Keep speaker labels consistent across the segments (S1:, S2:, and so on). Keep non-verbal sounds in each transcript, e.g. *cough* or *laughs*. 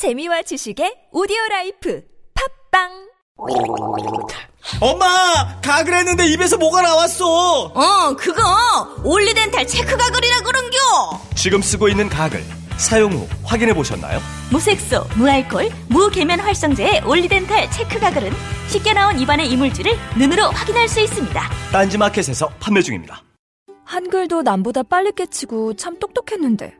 S1: 재미와 지식의 오디오 라이프 팟빵
S2: 엄마 가글 했는데 입에서 뭐가 나왔어
S3: 어, 그거 올리덴탈 체크 가글이라 그런겨.
S4: 지금 쓰고 있는 가글 사용 후 확인해 보셨나요?
S5: 무색소, 무알콜, 무계면 활성제의 올리덴탈 체크 가글은 씻겨 나온 입안의 이물질을 눈으로 확인할 수 있습니다.
S4: 딴지마켓에서 판매 중입니다.
S1: 한글도 남보다 빨리 깨치고 참 똑똑했는데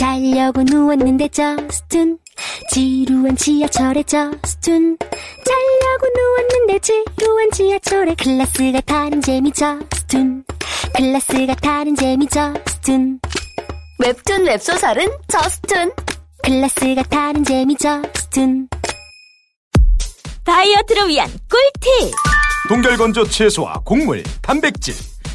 S6: 자려고 누웠는데 저스툰 지루한 지하철에 저스툰 자려고 누웠는데 지루한 지하철에 클래스가 타는 재미 저스툰 클래스가 타는 재미 저스툰
S5: 웹툰 웹소설은 저스툰.
S6: 클래스가 타는 재미 저스툰
S5: 다이어트를 위한 꿀팁.
S7: 동결건조 채소와 곡물, 단백질,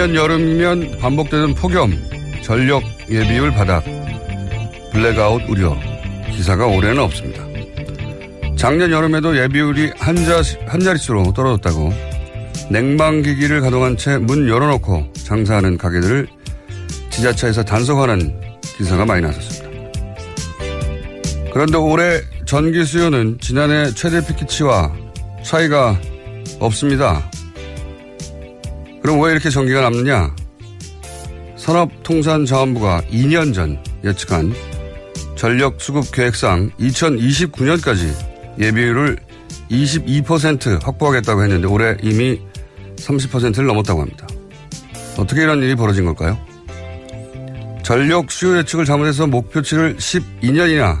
S8: 매년 여름이면 반복되는 폭염, 전력 예비율 바닥, 블랙아웃 우려, 기사가 올해는 없습니다. 작년 여름에도 예비율이 한, 자, 한 자릿수로 떨어졌다고 냉방기기를 가동한 채 문 열어놓고 장사하는 가게들을 지자체에서 단속하는 기사가 많이 났었습니다. 그런데 올해 전기 수요는 지난해 최대 피크치와 차이가 없습니다. 그럼 왜 이렇게 전기가 남느냐? 산업통상자원부가 2년 전 예측한 전력 수급 계획상 2029년까지 예비율을 22% 확보하겠다고 했는데 올해 이미 30%를 넘었다고 합니다. 어떻게 이런 일이 벌어진 걸까요? 전력 수요 예측을 잘못해서 목표치를 12년이나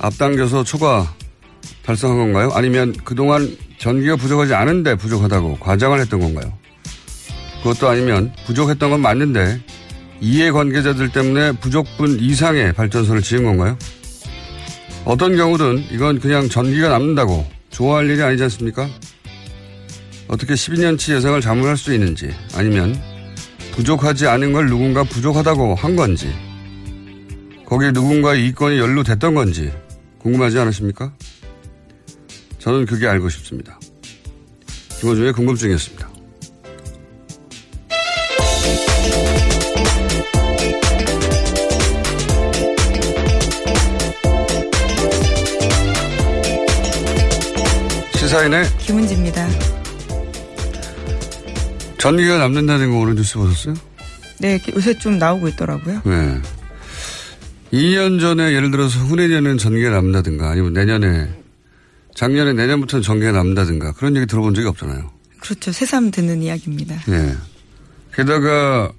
S8: 앞당겨서 초과 달성한 건가요? 아니면 그동안 전기가 부족하지 않은데 부족하다고 과장을 했던 건가요? 그것도 아니면 부족했던 건 맞는데 이해 관계자들 때문에 부족분 이상의 발전소를 지은 건가요? 어떤 경우든 이건 그냥 전기가 남는다고 좋아할 일이 아니지 않습니까? 어떻게 12년치 예상을 잘못할 수 있는지 아니면 부족하지 않은 걸 누군가 부족하다고 한 건지 거기에 누군가의 이권이 연루됐던 건지 궁금하지 않으십니까? 저는 그게 알고 싶습니다. 김호중의 궁금증이었습니다. 시사인의
S9: 김은지입니다.
S8: 전기가 남는다는 거 오늘 뉴스 보셨어요?
S9: 네, 요새 좀 나오고 있더라고요.
S8: 네. 2년 전에 예를 들어서 후내년은 전기가 남는다든가 아니면 내년에 작년에 내년부터는 전기가 남는다든가 그런 얘기 들어본 적이 없잖아요.
S9: 그렇죠. 새삼 듣는 이야기입니다.
S8: 네. 게다가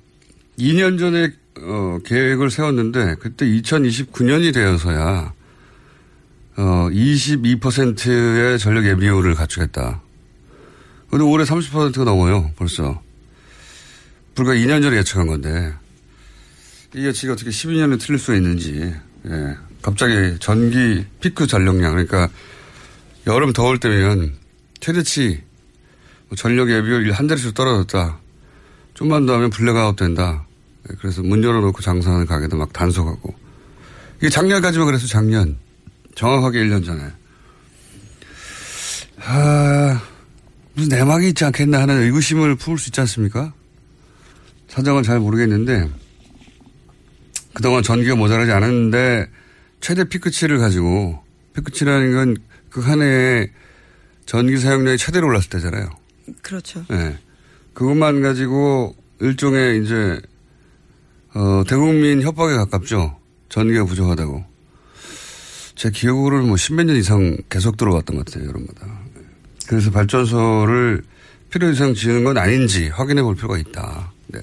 S8: 2년 전에 어, 계획을 세웠는데 그때 2029년이 되어서야 어, 22%의 전력 예비율을 갖추겠다. 근데 올해 30%가 넘어요, 벌써. 불과 2년 전에 예측한 건데, 이 예측이 어떻게 12년에 틀릴 수 있는지, 예. 갑자기 전기 피크 전력량, 그러니까 여름 더울 때면 최대치 뭐 전력 예비율 한 자릿수 떨어졌다. 좀만 더 하면 블랙아웃 된다. 예, 그래서 문 열어놓고 장사하는 가게도 막 단속하고. 이게 작년까지만 그랬어, 작년. 정확하게 1년 전에. 아, 무슨 내막이 있지 않겠나 하는 의구심을 품을 수 있지 않습니까? 사정은 잘 모르겠는데, 그동안 전기가 모자라지 않았는데 최대 피크치를 가지고 피크치라는 건 그 한 해에 전기 사용량이 최대로 올랐을 때잖아요.
S10: 그렇죠.
S8: 예. 그것만 가지고 일종의 이제 어, 대국민 협박에 가깝죠. 전기가 부족하다고. 제 기억으로는 뭐 십몇 년 이상 계속 들어왔던 것 같아요, 여름마다. 그래서 발전소를 필요 이상 지은 건 아닌지 확인해 볼 필요가 있다. 네.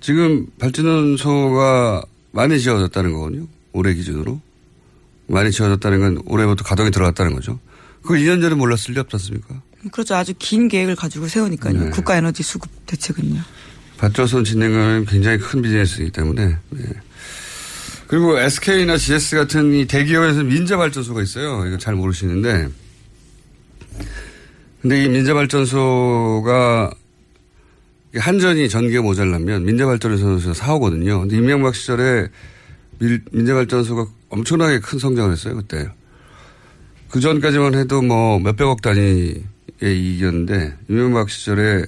S8: 지금 발전소가 많이 지어졌다는 거거든요. 올해 기준으로. 많이 지어졌다는 건 올해부터 가동에 들어갔다는 거죠. 그걸 2년 전에 몰랐을 리 없지 않습니까?
S10: 그렇죠. 아주 긴 계획을 가지고 세우니까요.
S8: 네.
S10: 국가 에너지 수급 대책은요.
S8: 발전소 진행은 굉장히 큰 비즈니스이기 때문에. 네. 그리고 SK나 GS 같은 이 대기업에서 민자 발전소가 있어요. 이거 잘 모르시는데. 근데 이 민자 발전소가 한전이 전기가 모자라면 민자 발전소에서 사오거든요. 근데 임명박 시절에 민- 민자 발전소가 엄청나게 큰 성장을 했어요, 그때. 그 전까지만 해도 뭐 몇백억 단위의 이익이었는데 임명박 시절에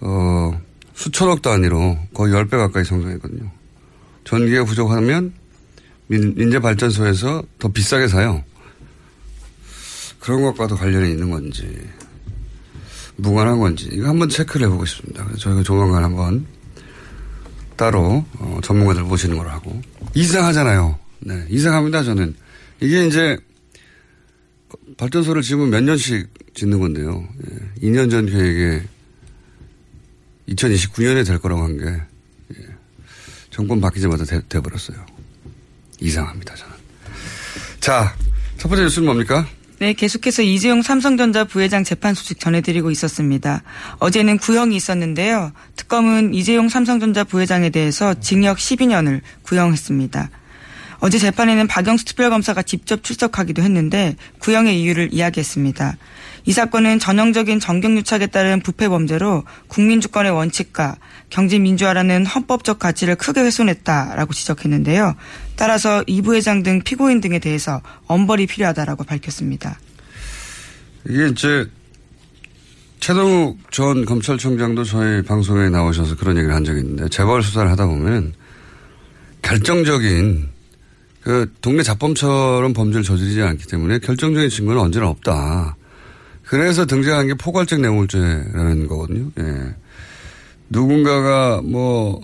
S8: 어, 수천억 단위로 거의 10배 가까이 성장했거든요. 전기가 부족하면 민, 민재 발전소에서 더 비싸게 사요. 그런 것과도 관련이 있는 건지, 무관한 건지, 이거 한번 체크를 해보고 싶습니다. 저희가 조만간 한번 따로, 어, 전문가들 모시는 걸 하고. 이상하잖아요. 네, 이상합니다, 저는. 이게 이제, 발전소를 지으면 몇 년씩 짓는 건데요. 예, 2년 전 계획에 2029년에 될 거라고 한 게, 예, 정권 바뀌자마자 돼, 돼버렸어요. 이상합니다, 저는. 자, 첫 번째 뉴스는 뭡니까?
S10: 네, 계속해서 이재용 삼성전자 부회장 재판 소식 전해드리고 있었습니다. 어제는 구형이 있었는데요. 특검은 이재용 삼성전자 부회장에 대해서 징역 12년을 구형했습니다. 어제 재판에는 박영수 특별검사가 직접 출석하기도 했는데 구형의 이유를 이야기했습니다. 이 사건은 전형적인 정경유착에 따른 부패 범죄로 국민주권의 원칙과 경제 민주화라는 헌법적 가치를 크게 훼손했다라고 지적했는데요. 따라서 이 부회장 등 피고인 등에 대해서 엄벌이 필요하다라고 밝혔습니다.
S8: 이게 이제 최동욱 전 검찰총장도 저희 방송에 나오셔서 그런 얘기를 한 적이 있는데 재벌 수사를 하다 보면 결정적인 그 동네 자범처럼 범죄를 저지르지 않기 때문에 결정적인 증거는 언제나 없다. 그래서 등장한 게 포괄적 뇌물죄라는 거거든요. 예. 누군가가 뭐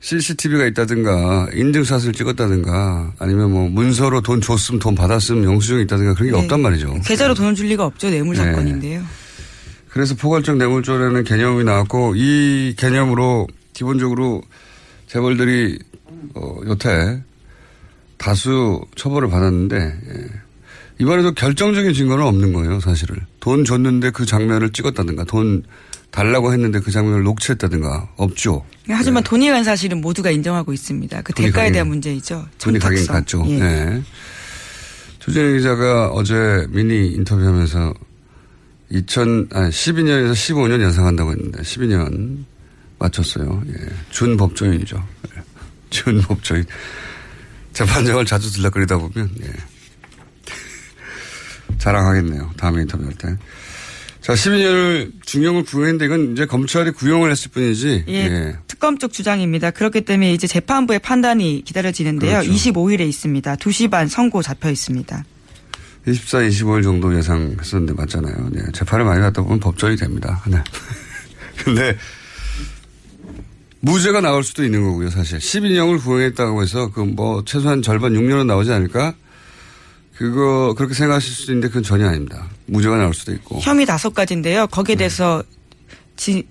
S8: CCTV가 있다든가 인증샷을 찍었다든가 아니면 뭐 문서로 돈 줬음 돈 받았음 영수증이 있다든가 그런 게
S10: 네.
S8: 없단 말이죠.
S10: 계좌로 돈을 줄 리가 없죠. 뇌물
S8: 네.
S10: 사건인데요.
S8: 그래서 포괄적 뇌물죄라는 개념이 나왔고 이 개념으로 기본적으로 재벌들이 어, 여태 다수 처벌을 받았는데 예. 이번에도 결정적인 증거는 없는 거예요, 사실을. 돈 줬는데 그 장면을 찍었다든가 돈 달라고 했는데 그 장면을 녹취했다든가 없죠.
S10: 하지만 돈이 간 사실은 모두가 인정하고 있습니다. 그 대가에
S8: 가긴-
S10: 대한 문제이죠.
S8: 돈이 가긴. 갔죠.
S10: 예.
S8: 네. 조진희 기자가 어제 미니 인터뷰하면서 2000, 아, 12년에서 15년 예상한다고 했는데 12년 맞췄어요. 예. 준 법조인이죠. 예. 준 법조인. 재판장을 자주 들락거리다 보면, 예. *laughs* 자랑하겠네요. 다음에 인터뷰할 때. 자, 12년을 중형을 구형했는데 이건 이제 검찰이 구형을 했을 뿐이지.
S10: 예,
S8: 예.
S10: 특검 쪽 주장입니다. 그렇기 때문에 이제 재판부의 판단이 기다려지는데요.
S8: 그렇죠.
S10: 25일에 있습니다. 2시 반 선고 잡혀 있습니다.
S8: 24, 25일 정도 예상했었는데 맞잖아요. 네, 재판을 많이 갔다 보면 법정이 됩니다. 네. *laughs* 근데 무죄가 나올 수도 있는 거고요, 사실. 12년을 구형했다고 해서 그 뭐 최소한 절반 6년은 나오지 않을까? 그거 그렇게 생각하실 수도 있는데 그건 전혀 아닙니다. 무죄가 나올 수도 있고.
S10: 혐의 다섯 가지인데요. 거기에 대해서 지,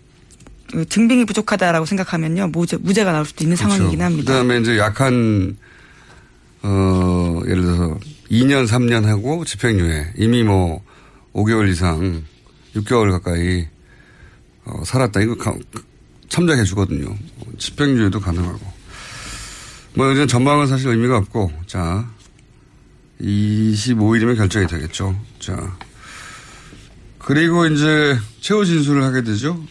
S10: 그 증빙이 부족하다라고 생각하면요. 무죄, 무죄가 나올 수도 있는 상황이긴 합니다.
S8: 그렇죠. 그다음에 이제 약한 어 예를 들어서 2년 3년 하고 집행유예 이미 뭐 5개월 이상 6개월 가까이 어, 살았다 이거 가- 참작해 주거든요. 집행유예도 가능하고 뭐 이제 전망은 사실 의미가 없고 자 25일이면 결정이 되겠죠. 자 그리고 이제 최후 진술을 하게 되죠.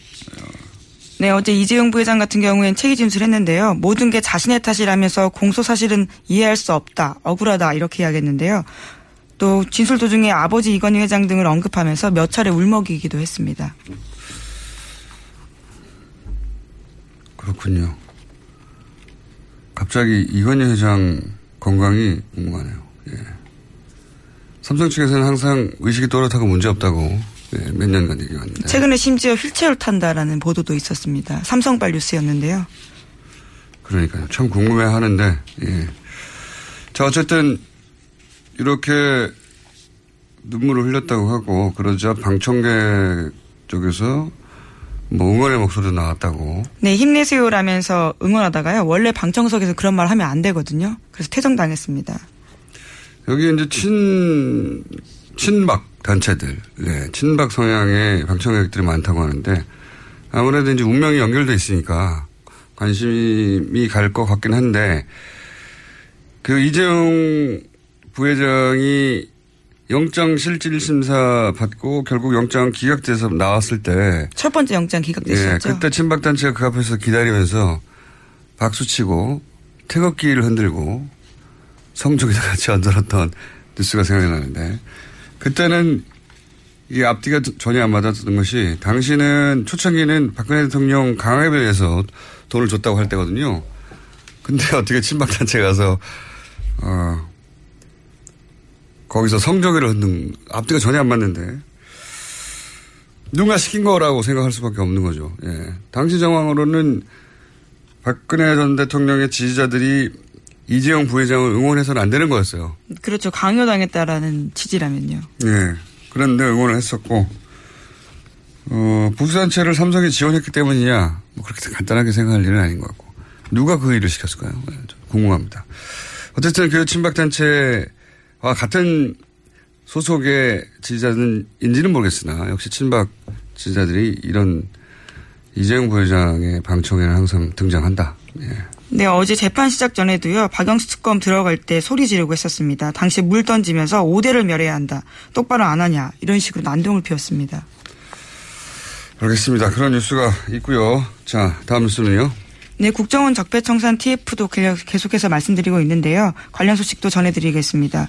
S10: 네, 어제 이재용 부회장 같은 경우엔 책임 진술했는데요. 모든 게 자신의 탓이라면서 공소 사실은 이해할 수 없다, 억울하다 이렇게 이야기했는데요. 또 진술 도중에 아버지 이건희 회장 등을 언급하면서 몇 차례 울먹이기도 했습니다.
S8: 그렇군요. 갑자기 이건희 회장 건강이 궁금하네요. 예. 삼성 측에서는 항상 의식이 또렷하고 문제없다고 예, 몇 년간 얘기했는데.
S10: 최근에 심지어 휠체어를 탄다라는 보도도 있었습니다. 삼성발 뉴스였는데요.
S8: 그러니까요. 참 궁금해 하는데, 예. 자, 어쨌든, 이렇게 눈물을 흘렸다고 하고, 그러자 방청객 쪽에서 뭐 응원의 목소리도 나왔다고.
S10: 네, 힘내세요라면서 응원하다가요. 원래 방청석에서 그런 말 하면 안 되거든요. 그래서 퇴정당했습니다.
S8: 여기 이제 친, 친박 단체들, 네, 친박 성향의 방청객들이 많다고 하는데, 아무래도 이제 운명이 연결돼 있으니까 관심이 갈 것 같긴 한데, 그 이재용 부회장이 영장 실질 심사 받고 결국 영장 기각돼서 나왔을 때
S10: 첫 번째 영장 기각됐었죠.
S8: 예, 그때 친박 단체가 그 앞에서 기다리면서 박수 치고 태극기를 흔들고 성적이다 같이 얹어놨던 뉴스가 생각이 나는데 그때는 이 앞뒤가 전혀 안 맞았던 것이 당시는 초창기는 박근혜 대통령 강압에 의해서 돈을 줬다고 할 때거든요. 근데 *laughs* 어떻게 친박 단체 가서 어 거기서 성적을 흔든 앞뒤가 전혀 안 맞는데 누가 시킨 거라고 생각할 수밖에 없는 거죠. 예. 당시 정황으로는 박근혜 전 대통령의 지지자들이 이재용 부회장을 응원해서는 안 되는 거였어요.
S10: 그렇죠. 강요당했다라는 취지라면요.
S8: 예. 그런데 응원을 했었고, 어, 보수단체를 삼성이 지원했기 때문이냐, 뭐 그렇게 간단하게 생각할 일은 아닌 것 같고. 누가 그 일을 시켰을까요? 예, 궁금합니다. 어쨌든 그 친박단체와 같은 소속의 지지자들인지는 모르겠으나, 역시 친박 지지자들이 이런 이재용 부회장의 방청에는 항상 등장한다. 예.
S10: 네, 어제 재판 시작 전에도요, 박영수 특검 들어갈 때 소리 지르고 했었습니다. 당시 물 던지면서 5대를 멸해야 한다. 똑바로 안 하냐. 이런 식으로 난동을 피웠습니다.
S8: 알겠습니다. 그런 뉴스가 있고요. 자, 다음 뉴스는요.
S10: 네, 국정원 적폐청산 TF도 계속해서 말씀드리고 있는데요. 관련 소식도 전해드리겠습니다.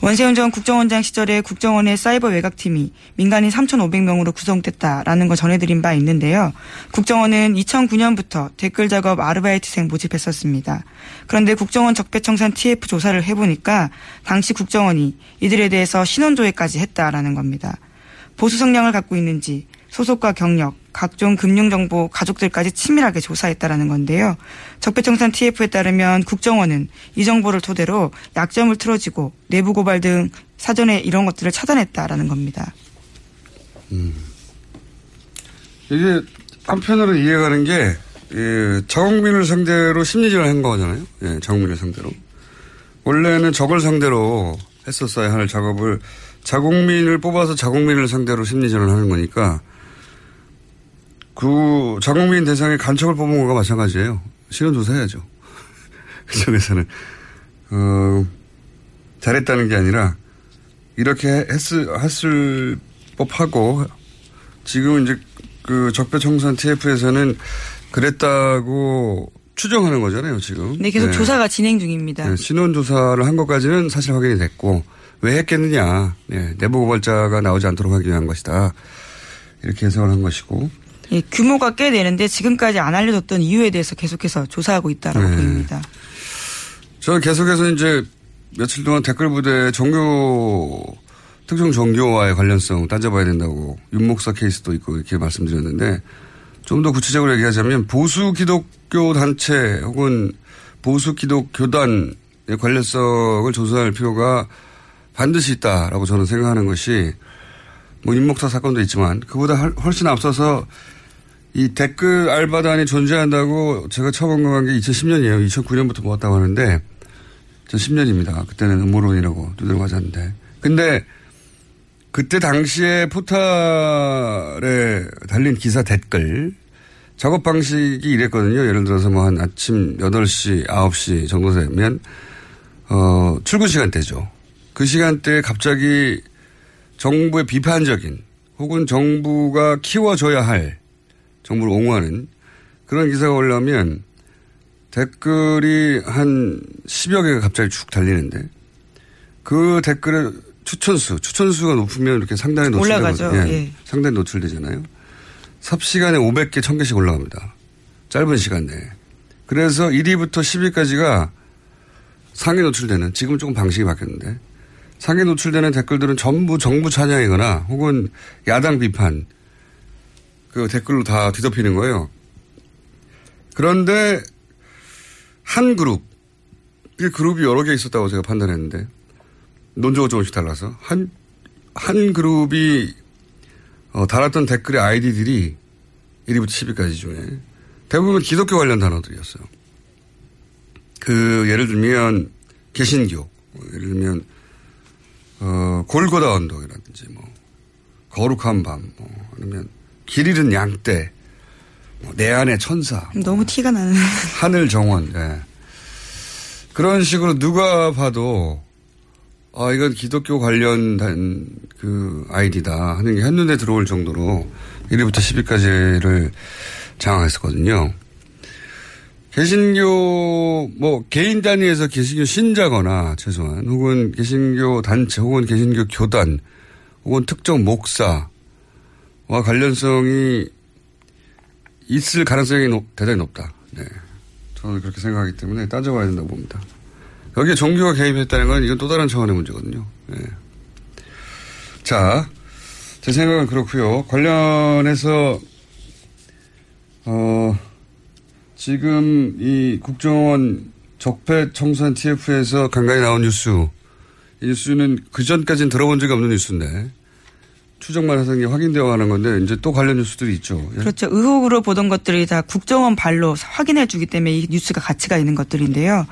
S10: 원세훈 전 국정원장 시절에 국정원의 사이버 외곽팀이 민간인 3,500명으로 구성됐다라는 거 전해드린 바 있는데요. 국정원은 2009년부터 댓글 작업 아르바이트생 모집했었습니다. 그런데 국정원 적폐청산 TF 조사를 해보니까 당시 국정원이 이들에 대해서 신원조회까지 했다라는 겁니다. 보수 성향을 갖고 있는지 소속과 경력, 각종 금융정보 가족들까지 치밀하게 조사했다라는 건데요. 적폐청산 TF에 따르면 국정원은 이 정보를 토대로 약점을 틀어지고 내부 고발 등 사전에 이런 것들을 차단했다라는 겁니다.
S8: 음. 이게 한편으로 이해가는 게 예, 자국민을 상대로 심리전을 한 거잖아요. 예, 자국민을 상대로. 원래는 적을 상대로 했었어야 할 작업을 자국민을 뽑아서 자국민을 상대로 심리전을 하는 거니까 그 자국민 대상의 간첩을 뽑은 거가 마찬가지예요. 신원조사해야죠. *laughs* 그쪽에서는 어, 잘했다는 게 아니라 이렇게 했을, 했을 법하고 지금 이제 그 적폐청산 TF에서는 그랬다고 추정하는 거잖아요, 지금.
S10: 네, 계속 네. 조사가 진행 중입니다.
S8: 네, 신원조사를 한 것까지는 사실 확인이 됐고 왜 했겠느냐. 네, 내부 고발자가 나오지 않도록 하기 위한 것이다. 이렇게 해석을 한 것이고.
S10: 예, 규모가 꽤 되는데 지금까지 안 알려졌던 이유에 대해서 계속해서 조사하고 있다라고 네. 보입니다.
S8: 저는 계속해서 이제 며칠 동안 댓글 부대 종교 특정 종교와의 관련성 따져봐야 된다고 윤목사 케이스도 있고 이렇게 말씀드렸는데 좀 더 구체적으로 얘기하자면 보수 기독교 단체 혹은 보수 기독교단의 관련성을 조사할 필요가 반드시 있다라고 저는 생각하는 것이 뭐 윤목사 사건도 있지만 그보다 훨씬 앞서서 이 댓글 알바단이 존재한다고 제가 처음 언급한 게 2010년이에요. 2009년부터 모았다고 하는데 전 10년입니다. 그때는 음모론이라고 두드려 맞았는데. 근데 그때 당시에 포탈에 달린 기사 댓글 작업 방식이 이랬거든요. 예를 들어서 뭐 한 아침 8시, 9시 정도 되면 어, 출근 시간대죠. 그 시간대에 갑자기 정부의 비판적인 혹은 정부가 키워줘야 할 정부를 옹호하는 그런 기사가 올라오면 댓글이 한 10여 개가 갑자기 쭉 달리는데 그 댓글의 추천수, 추천수가 높으면 이렇게 상당히 노출되죠. 예, 예. 상당히 노출되잖아요. 삽시간에 500개, 1000개씩 올라갑니다. 짧은 시간 내에. 그래서 1위부터 10위까지가 상위 노출되는 지금 조금 방식이 바뀌었는데 상위 노출되는 댓글들은 전부 정부 찬양이거나 혹은 야당 비판 그 댓글로 다 뒤덮이는 거예요. 그런데 한 그룹, 이 그룹이 여러 개 있었다고 제가 판단했는데 논조가 조금씩 달라서 한, 한 그룹이 어, 달았던 댓글의 아이디들이 1위부터 10위까지 중에 대부분 기독교 관련 단어들이었어요. 그 예를 들면 개신교, 예를 들면 어, 골고다 언덕이라든지 뭐 거룩한 밤, 뭐 아니면 길 잃은 양떼, 뭐, 내 안의 천사,
S10: 너무 티가 나는. *laughs*
S8: 하늘 정원, 예. 그런 식으로 누가 봐도 아 이건 기독교 관련된 그 아이디다 하는 게 한눈에 들어올 정도로 1위부터 10위까지를 장악했었거든요. 개신교 뭐 개인 단위에서 개신교 신자거나 최소한 혹은 개신교 단체 혹은 개신교 교단 혹은 특정 목사 와 관련성이 있을 가능성이 높, 대단히 높다. 네. 저는 그렇게 생각하기 때문에 따져봐야 된다고 봅니다. 여기에 종교가 개입했다는 건 이건 또 다른 차원의 문제거든요. 네. 자, 제 생각은 그렇고요. 관련해서 어, 지금 이 국정원 적폐 청산 TF에서 간간히 나온 뉴스, 이 뉴스는 그 전까지는 들어본 적이 없는 뉴스인데 추정만 해서 확인되어 가는 건데 이제 또 관련 뉴스들이 있죠. 예?
S10: 그렇죠. 의혹으로 보던 것들이 다 국정원 발로 확인해 주기 때문에 이 뉴스가 가치가 있는 것들인데요.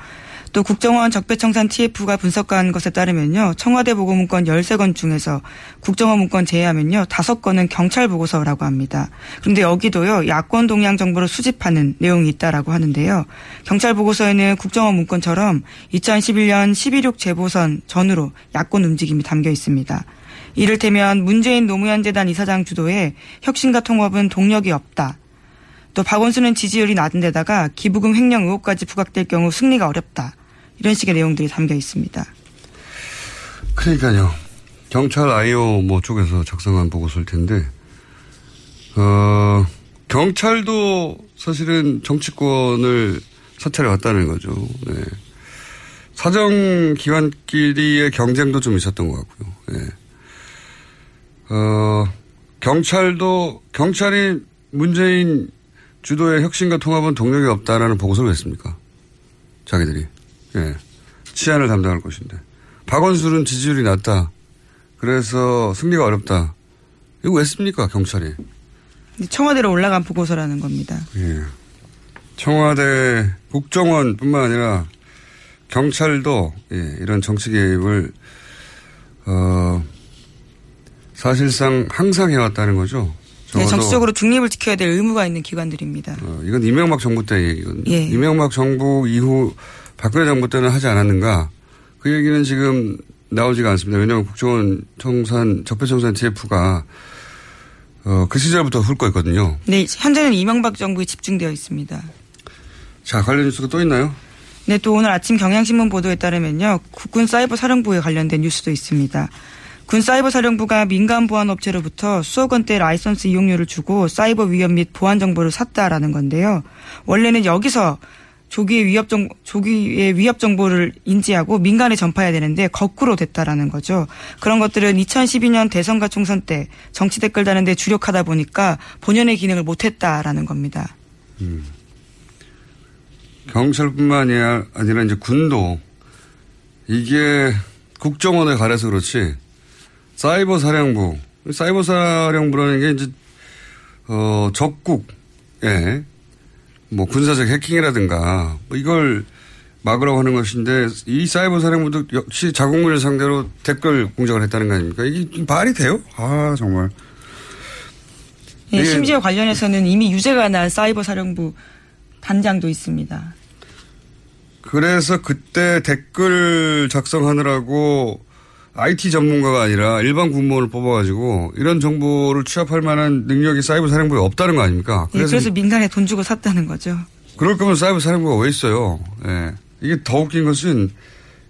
S10: 또 국정원 적폐청산 TF가 분석한 것에 따르면요. 청와대 보고 문건 13건 중에서 국정원 문건 제외하면요. 5건은 경찰 보고서라고 합니다. 그런데 여기도요. 야권 동향 정보를 수집하는 내용이 있다라고 하는데요. 경찰 보고서에는 국정원 문건처럼 2011년 11.6 재보선 전후로 야권 움직임이 담겨 있습니다. 이를테면 문재인 노무현 재단 이사장 주도의 혁신과 통합은 동력이 없다. 또 박원순은 지지율이 낮은 데다가 기부금 횡령 의혹까지 부각될 경우 승리가 어렵다. 이런 식의 내용들이 담겨 있습니다.
S8: 그러니까요. 경찰 아이오 뭐 쪽에서 작성한 보고서일 텐데, 어, 경찰도 사실은 정치권을 사찰해 왔다는 거죠. 네. 사정기관끼리의 경쟁도 좀 있었던 것 같고요. 네. 어, 경찰도, 경찰이 문재인 주도의 혁신과 통합은 동력이 없다라는 보고서를 냈습니까? 자기들이. 예. 치안을 담당할 것인데. 박원순은 지지율이 낮다. 그래서 승리가 어렵다. 이거 왜 씁니까, 경찰이?
S10: 청와대로 올라간 보고서라는 겁니다.
S8: 예. 청와대 국정원 뿐만 아니라 경찰도 예, 이런 정치 개입을 어, 사실상 항상 해왔다는 거죠.
S10: 네, 정치적으로 중립을 지켜야 될 의무가 있는 기관들입니다.
S8: 어, 이건 이명박 정부 때 얘기거든요.
S10: 예.
S8: 이명박 정부 이후 박근혜 정부 때는 하지 않았는가. 그 얘기는 지금 나오지가 않습니다. 왜냐하면 국정원 청산, 적폐청산 TF가 어, 그 시절부터 훑고 있거든요.
S10: 네, 현재는 이명박 정부에 집중되어 있습니다.
S8: 자, 관련 뉴스가 또 있나요?
S10: 네, 또 오늘 아침 경향신문 보도에 따르면요. 국군 사이버 사령부에 관련된 뉴스도 있습니다. 군 사이버 사령부가 민간 보안 업체로부터 수억 원대 라이선스 이용료를 주고 사이버 위협 및 보안 정보를 샀다라는 건데요. 원래는 여기서 조기의 위협 정 조기의 위협 정보를 인지하고 민간에 전파해야 되는데 거꾸로 됐다라는 거죠. 그런 것들은 2012년 대선과 총선 때 정치 댓글 다는데 주력하다 보니까 본연의 기능을 못했다라는 겁니다.
S8: 음. 경찰뿐만 아니라 이제 군도 이게 국정원에 가려서 그렇지 사이버 사령부 사이버 사령부라는 게 이제 어 적국에 뭐 군사적 해킹이라든가 뭐 이걸 막으라고 하는 것인데 이 사이버 사령부도 역시 자국민을 상대로 댓글 공작을 했다는 거 아닙니까? 이게 말이 돼요? 아 정말.
S10: 예, 심지어 관련해서는 이미 유죄가 난 사이버 사령부 단장도 있습니다.
S8: 그래서 그때 댓글 작성하느라고 IT 전문가가 아니라 일반 군무원을 뽑아가지고 이런 정보를 취합할 만한 능력이 사이버 사령부에 없다는 거 아닙니까?
S10: 그래서, 예, 그래서 민간에 돈 주고 샀다는 거죠.
S8: 그럴 거면 사이버 사령부가 왜 있어요? 예. 이게 더 웃긴 것은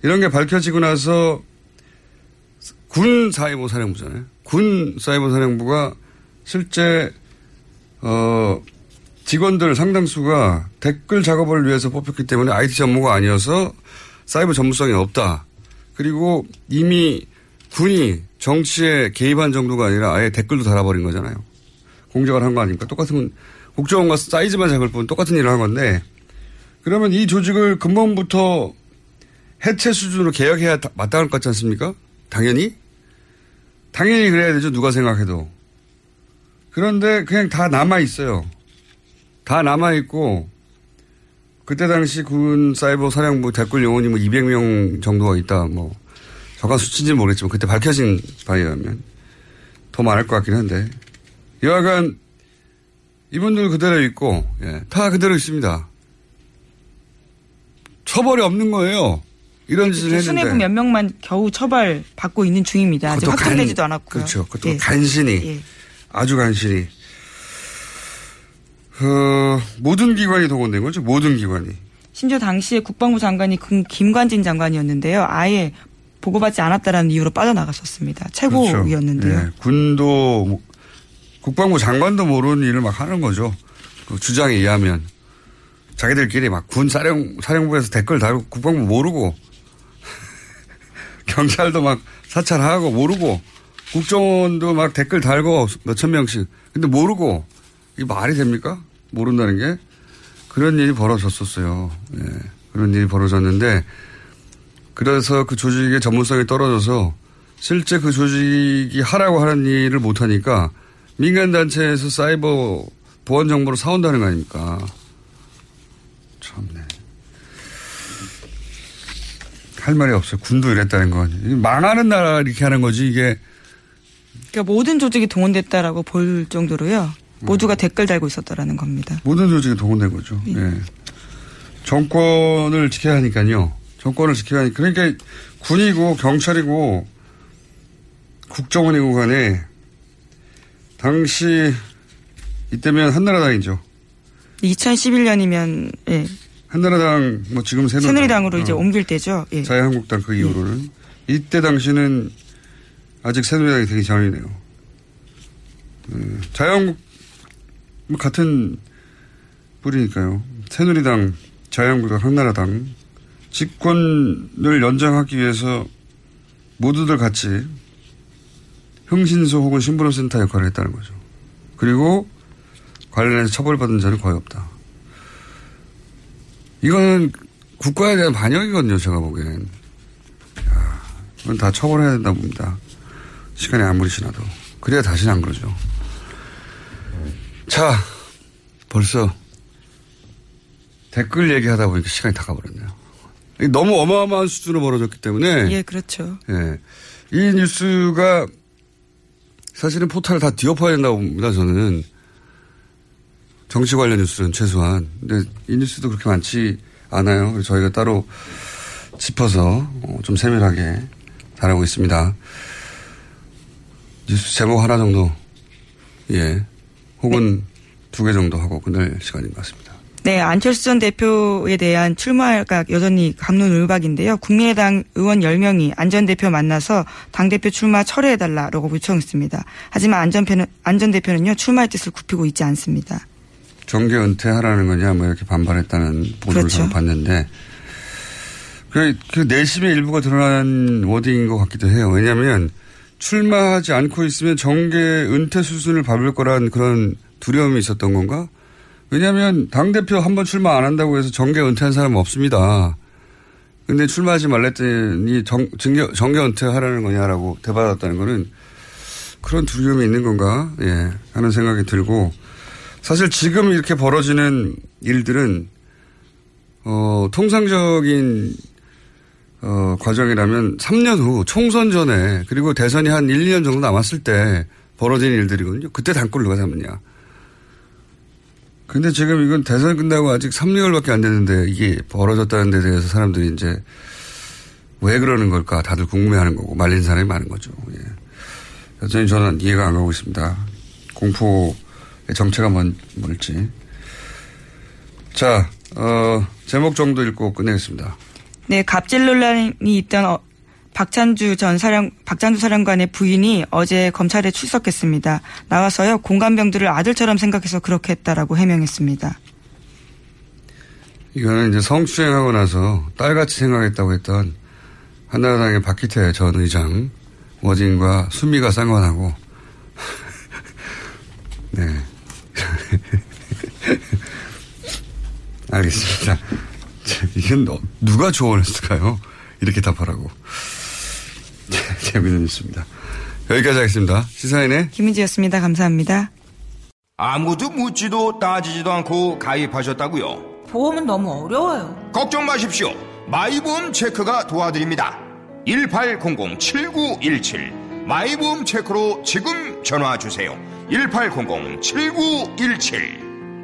S8: 이런 게 밝혀지고 나서 군 사이버 사령부잖아요. 군 사이버 사령부가 실제 어 직원들 상당수가 댓글 작업을 위해서 뽑혔기 때문에 IT 전문가 아니어서 사이버 전문성이 없다. 그리고 이미 군이 정치에 개입한 정도가 아니라 아예 댓글도 달아버린 거잖아요. 공작을 한 거 아닙니까? 똑같은 국정원과 사이즈만 잡을 뿐 똑같은 일을 한 건데 그러면 이 조직을 근본부터 해체 수준으로 개혁해야 다- 마땅할 것 같지 않습니까? 당연히? 당연히 그래야 되죠. 누가 생각해도. 그런데 그냥 다 남아 있어요. 다 남아 있고, 그때 당시 군 사이버 사령부 댓글 요원이 뭐 200명 정도가 있다, 뭐, 정확한 수치인지는 모르겠지만, 그때 밝혀진 바에 의하면 더 많을 것 같긴 한데, 여하간, 이분들 그대로 있고, 예, 다 그대로 있습니다. 처벌이 없는 거예요. 이런 짓을 했는데.
S10: 수뇌부 몇 명만 겨우 처벌 받고 있는 중입니다. 아직 확정되지도
S8: 간-
S10: 않았고요.
S8: 그렇죠. 그것도
S10: 예.
S8: 간신히
S10: 예.
S8: 아주 간신히 어, 모든 기관이 동원된 거죠. 모든 기관이.
S10: 심지어 당시에 국방부 장관이 금- 김관진 장관이었는데요. 아예 보고받지 않았다라는 이유로 빠져나갔었습니다. 최고위였는데요.
S8: 그렇죠. 예, 군도 뭐, 국방부 장관도 모르는 일을 막 하는 거죠. 그 주장에 의하면 자기들끼리 막 군 사령 사령부에서 댓글 달고 국방부 모르고 *laughs* 경찰도 막 사찰하고 모르고 국정원도 막 댓글 달고 몇천 명씩 근데 모르고 이게 말이 됩니까? 모른다는 게 그런 일이 벌어졌었어요. 예. 그런 일이 벌어졌는데 그래서 그 조직의 전문성이 떨어져서 실제 그 조직이 하라고 하는 일을 못하니까 민간단체에서 사이버 보안 정보를 사온다는 거 아닙니까? 참네. 할 말이 없어요. 군도 이랬다는 건. 망하는 나라 이렇게 하는 거지, 이게.
S10: 그러니까 모든 조직이 동원됐다라고 볼 정도로요. 모두가 댓글 달고 있었다라는 겁니다.
S8: 모든 조직이 동원된 거죠. 예. 정권을 지켜야 하니까요. 정권을 지켜야 하니까. 그러니까 군이고 경찰이고 국정원이고 간에 당시 이때면 한나라당이죠.
S10: 2011년이면 예.
S8: 한나라당 뭐 지금 새누리당,
S10: 새누리당으로 이제
S8: 어,
S10: 옮길 때죠. 예.
S8: 자유한국당 그 이후로는 이때 당시는 아직 새누리당이 되기 전이네요. 음, 자유한국 뭐 같은 뿌리니까요. 새누리당, 자유한국당, 한나라당 집권을 연장하기 위해서 모두들 같이 흥신소 혹은 신분센터 역할을 했다는 거죠. 그리고 관련해서 처벌받은 자는 거의 없다. 이거는 국가에 대한 반역이거든요, 제가 보기엔. 야, 이건 다 처벌해야 된다 봅니다. 시간이 아무리 지나도. 그래야 다시는 안 그러죠. 자, 벌써 댓글 얘기하다 보니까 시간이 다 가버렸네요. 너무 어마어마한 수준으로 벌어졌기 때문에.
S10: 예, 그렇죠.
S8: 예. 이 뉴스가 사실은 포탈을 다 뒤엎어야 된다고 봅니다, 저는. 정치 관련 뉴스는 최소한. 근데 이 뉴스도 그렇게 많지 않아요. 그래서 저희가 따로 짚어서 어, 좀 세밀하게 다루고 있습니다. 뉴스 제목 하나 정도, 예. 혹은 두개 정도 하고 끝낼 시간인 것 같습니다.
S10: 네, 안철수 전 대표에 대한 출마가 여전히 감론을박인데요. 국민의당 의원 10명이 안 전 대표 만나서 당대표 출마 철회해달라고 요청했습니다. 하지만 안전 대표는요, 출마의 뜻을 굽히고 있지 않습니다.
S8: 정계 은퇴하라는 거냐, 뭐 이렇게 반발했다는 보도를
S10: 그렇죠.
S8: 봤는데, 그, 그 내심의 일부가 드러난 워딩인 것 같기도 해요. 왜냐하면 출마하지 않고 있으면 정계 은퇴 수순을 밟을 거란 그런 두려움이 있었던 건가? 왜냐하면 당대표 한 번 출마 안 한다고 해서 정계 은퇴한 사람은 없습니다. 근데 출마하지 말랬더니 정, 정계, 정계 은퇴하라는 거냐라고 대받았다는 거는 그런 두려움이 있는 건가? 예, 하는 생각이 들고 사실 지금 이렇게 벌어지는 일들은 어, 통상적인 어, 과정이라면 3년 후 총선 전에 그리고 대선이 한 1, 2년 정도 남았을 때 벌어진 일들이거든요. 그때 당권을 누가 잡느냐. 근데 지금 이건 대선 끝나고 아직 3개월밖에 안 됐는데 이게 벌어졌다는 데 대해서 사람들이 이제 왜 그러는 걸까 다들 궁금해하는 거고 말린 사람이 많은 거죠. 예. 여전히 저는 이해가 안 가고 있습니다. 공포의 정체가 뭔, 뭘지. 자, 어, 제목 정도 읽고 끝내겠습니다.
S10: 네, 갑질 논란이 있던 어, 박찬주 전 사령 박찬주 사령관의 부인이 어제 검찰에 출석했습니다. 나와서요 공감병들을 아들처럼 생각해서 그렇게 했다라고 해명했습니다.
S8: 이거는 이제 성추행하고 나서 딸같이 생각했다고 했던 한나라당의 박기태 전 의장 워딩과 수미가 상관하고 *laughs* 네. *laughs* 알겠습니다. *laughs* 이건 누가 조언했을까요? 이렇게 답하라고. *laughs* 재미는 있습니다. 여기까지 하겠습니다. 시사인의
S10: 김은지였습니다. 감사합니다.
S11: 아무도 묻지도 따지지도 않고 가입하셨다고요?
S3: 보험은 너무 어려워요.
S11: 걱정 마십시오. 마이보험 체크가 도와드립니다. 1800-7917 마이보험 체크로 지금 전화 주세요. 1800-7917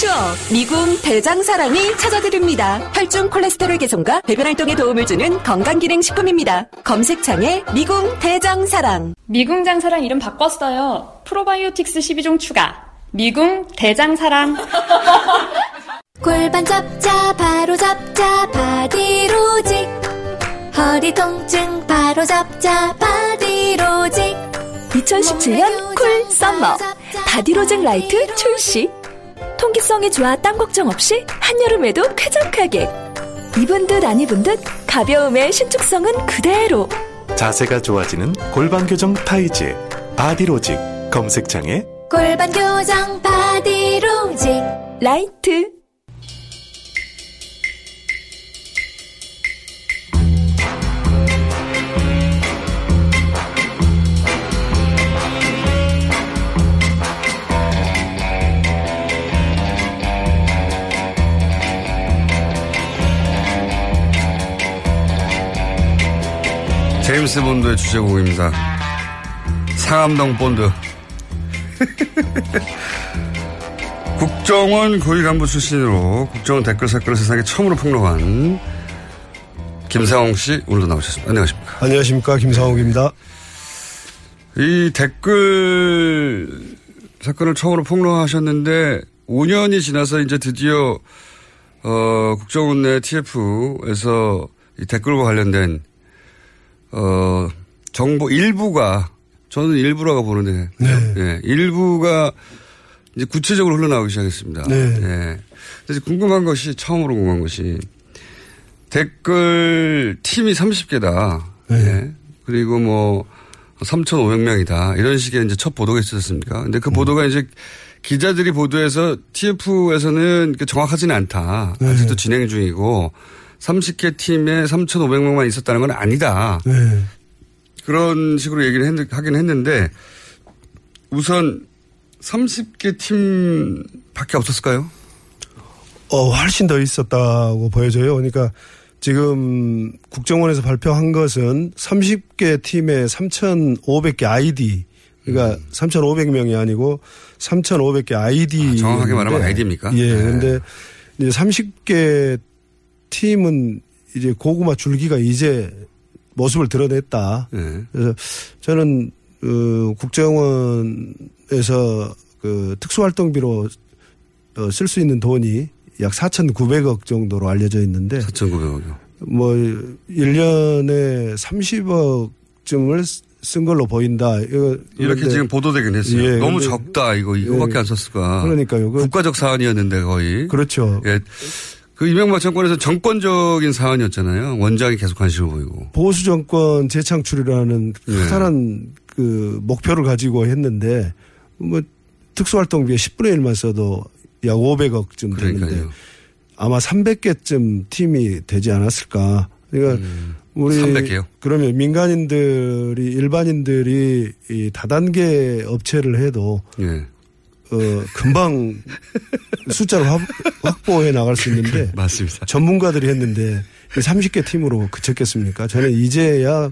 S12: 추억 미궁 대장사랑이 찾아드립니다. 혈중 콜레스테롤 개선과 배변 활동에 도움을 주는 건강기능식품입니다. 검색창에 미궁 대장사랑
S13: 미궁 장사랑 이름 바꿨어요. 프로바이오틱스 12종 추가. 미궁 대장사랑. *laughs*
S6: 골반 잡자 바로 잡자 바디로직 허리 통증 바로 잡자 바디로직
S1: 2017년 cool summer 바디로직 라이트 출시 통기성이 좋아 땀 걱정 없이 한여름에도 쾌적하게. 입은 듯 안 입은 듯 가벼움의 신축성은 그대로.
S14: 자세가 좋아지는 골반 교정 타이즈 바디로직 검색창에
S6: 골반 교정 바디로직.
S1: 라이트
S8: 제임스 본드의 주제곡입니다. 상암동 본드. *laughs* 국정원 고위 간부 출신으로 국정원 댓글 사건을 세상에 처음으로 폭로한 김상욱 씨 오늘도 나오셨습니다. 안녕하십니까.
S15: 안녕하십니까. 김상욱입니다.
S8: 이 댓글 사건을 처음으로 폭로하셨는데 5년이 지나서 이제 드디어 어, 국정원 내 TF에서 이 댓글과 관련된 어, 정보 일부가 저는 일부라고 보는데
S15: 네.
S8: 예, 일부가 이제 구체적으로 흘러나오기 시작했습니다.
S15: 네.
S8: 예. 그래서 궁금한 것이 처음으로 궁금한 것이 댓글 팀이 30개다.
S15: 네.
S8: 예. 그리고 뭐 3,500명이다. 이런 식의 이제 첫 보도가 있었습니까? 근데 그 보도가 이제 기자들이 보도해서 TF에서는 정확하지는 않다.
S15: 네.
S8: 아직도 진행 중이고 30개 팀에 3,500명만 있었다는 건 아니다.
S15: 네.
S8: 그런 식으로 얘기를 했, 하긴 했는데 우선 30개 팀 밖에 없었을까요?
S15: 어, 훨씬 더 있었다고 보여져요. 그러니까 지금 국정원에서 발표한 것은 30개 팀에 3,500개 아이디. 그러니까 음. 3,500명이 아니고 3,500개 아이디.
S8: 아, 정확하게 말하면 아이디입니까?
S15: 예.
S8: 네.
S15: 근데 이제 30개 팀은 이제 고구마 줄기가 이제 모습을 드러냈다.
S8: 네.
S15: 그래서 저는 어, 국정원에서 그 특수활동비로 어, 쓸수 있는 돈이 약 4,900억 정도로 알려져 있는데
S8: 4,900억이요.
S15: 뭐 1년에 30억쯤을 쓴 걸로 보인다.
S8: 이렇게 지금 보도되긴 했어요.
S15: 예,
S8: 너무 적다 이거 이거밖에
S15: 예.
S8: 안 썼을까.
S15: 그러니까요. 그-
S8: 국가적 사안이었는데 거의.
S15: 그렇죠.
S8: 예. 그 이명박 정권에서 정권적인 사안이었잖아요. 원장이 계속 관심을 보이고.
S15: 보수 정권 재창출이라는
S8: 예.
S15: 커다란 그 목표를 가지고 했는데 뭐 특수활동비에 10분의 1만 써도 약 500억쯤 되는데
S8: 그러니까요.
S15: 아마 300개쯤 팀이 되지 않았을까. 그러니까 우리
S8: 300개요?
S15: 그러면 민간인들이 일반인들이 이 다단계 업체를 해도
S8: 예.
S15: 어 금방 숫자를 확, 확보해 나갈 수 있는데
S8: 맞습니다.
S15: 전문가들이 했는데 30개 팀으로 그쳤겠습니까? 저는 이제야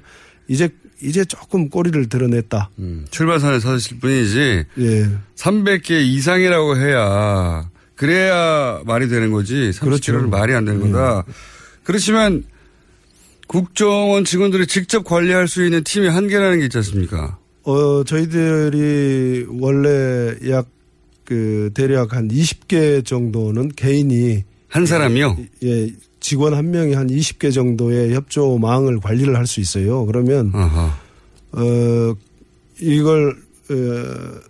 S15: 이제 이제 조금 꼬리를 드러냈다.
S8: 음, 출발선에 서실 뿐이지.
S15: 예.
S8: 300개 이상이라고 해야 그래야 말이 되는 거지. 30개는
S15: 그렇죠.
S8: 말이 안 되는 거다. 그렇지만 국정원 직원들이 직접 관리할 수 있는 팀의 한계라는 게 있지 않습니까?
S15: 어, 저희들이 원래 약 그 대략 한 20개 정도는 개인이
S8: 한 사람이요?
S15: 예, 직원 한 명이 한 20개 정도의 협조 망을 관리를 할 수 있어요. 그러면
S8: 아하.
S15: 어 이걸 어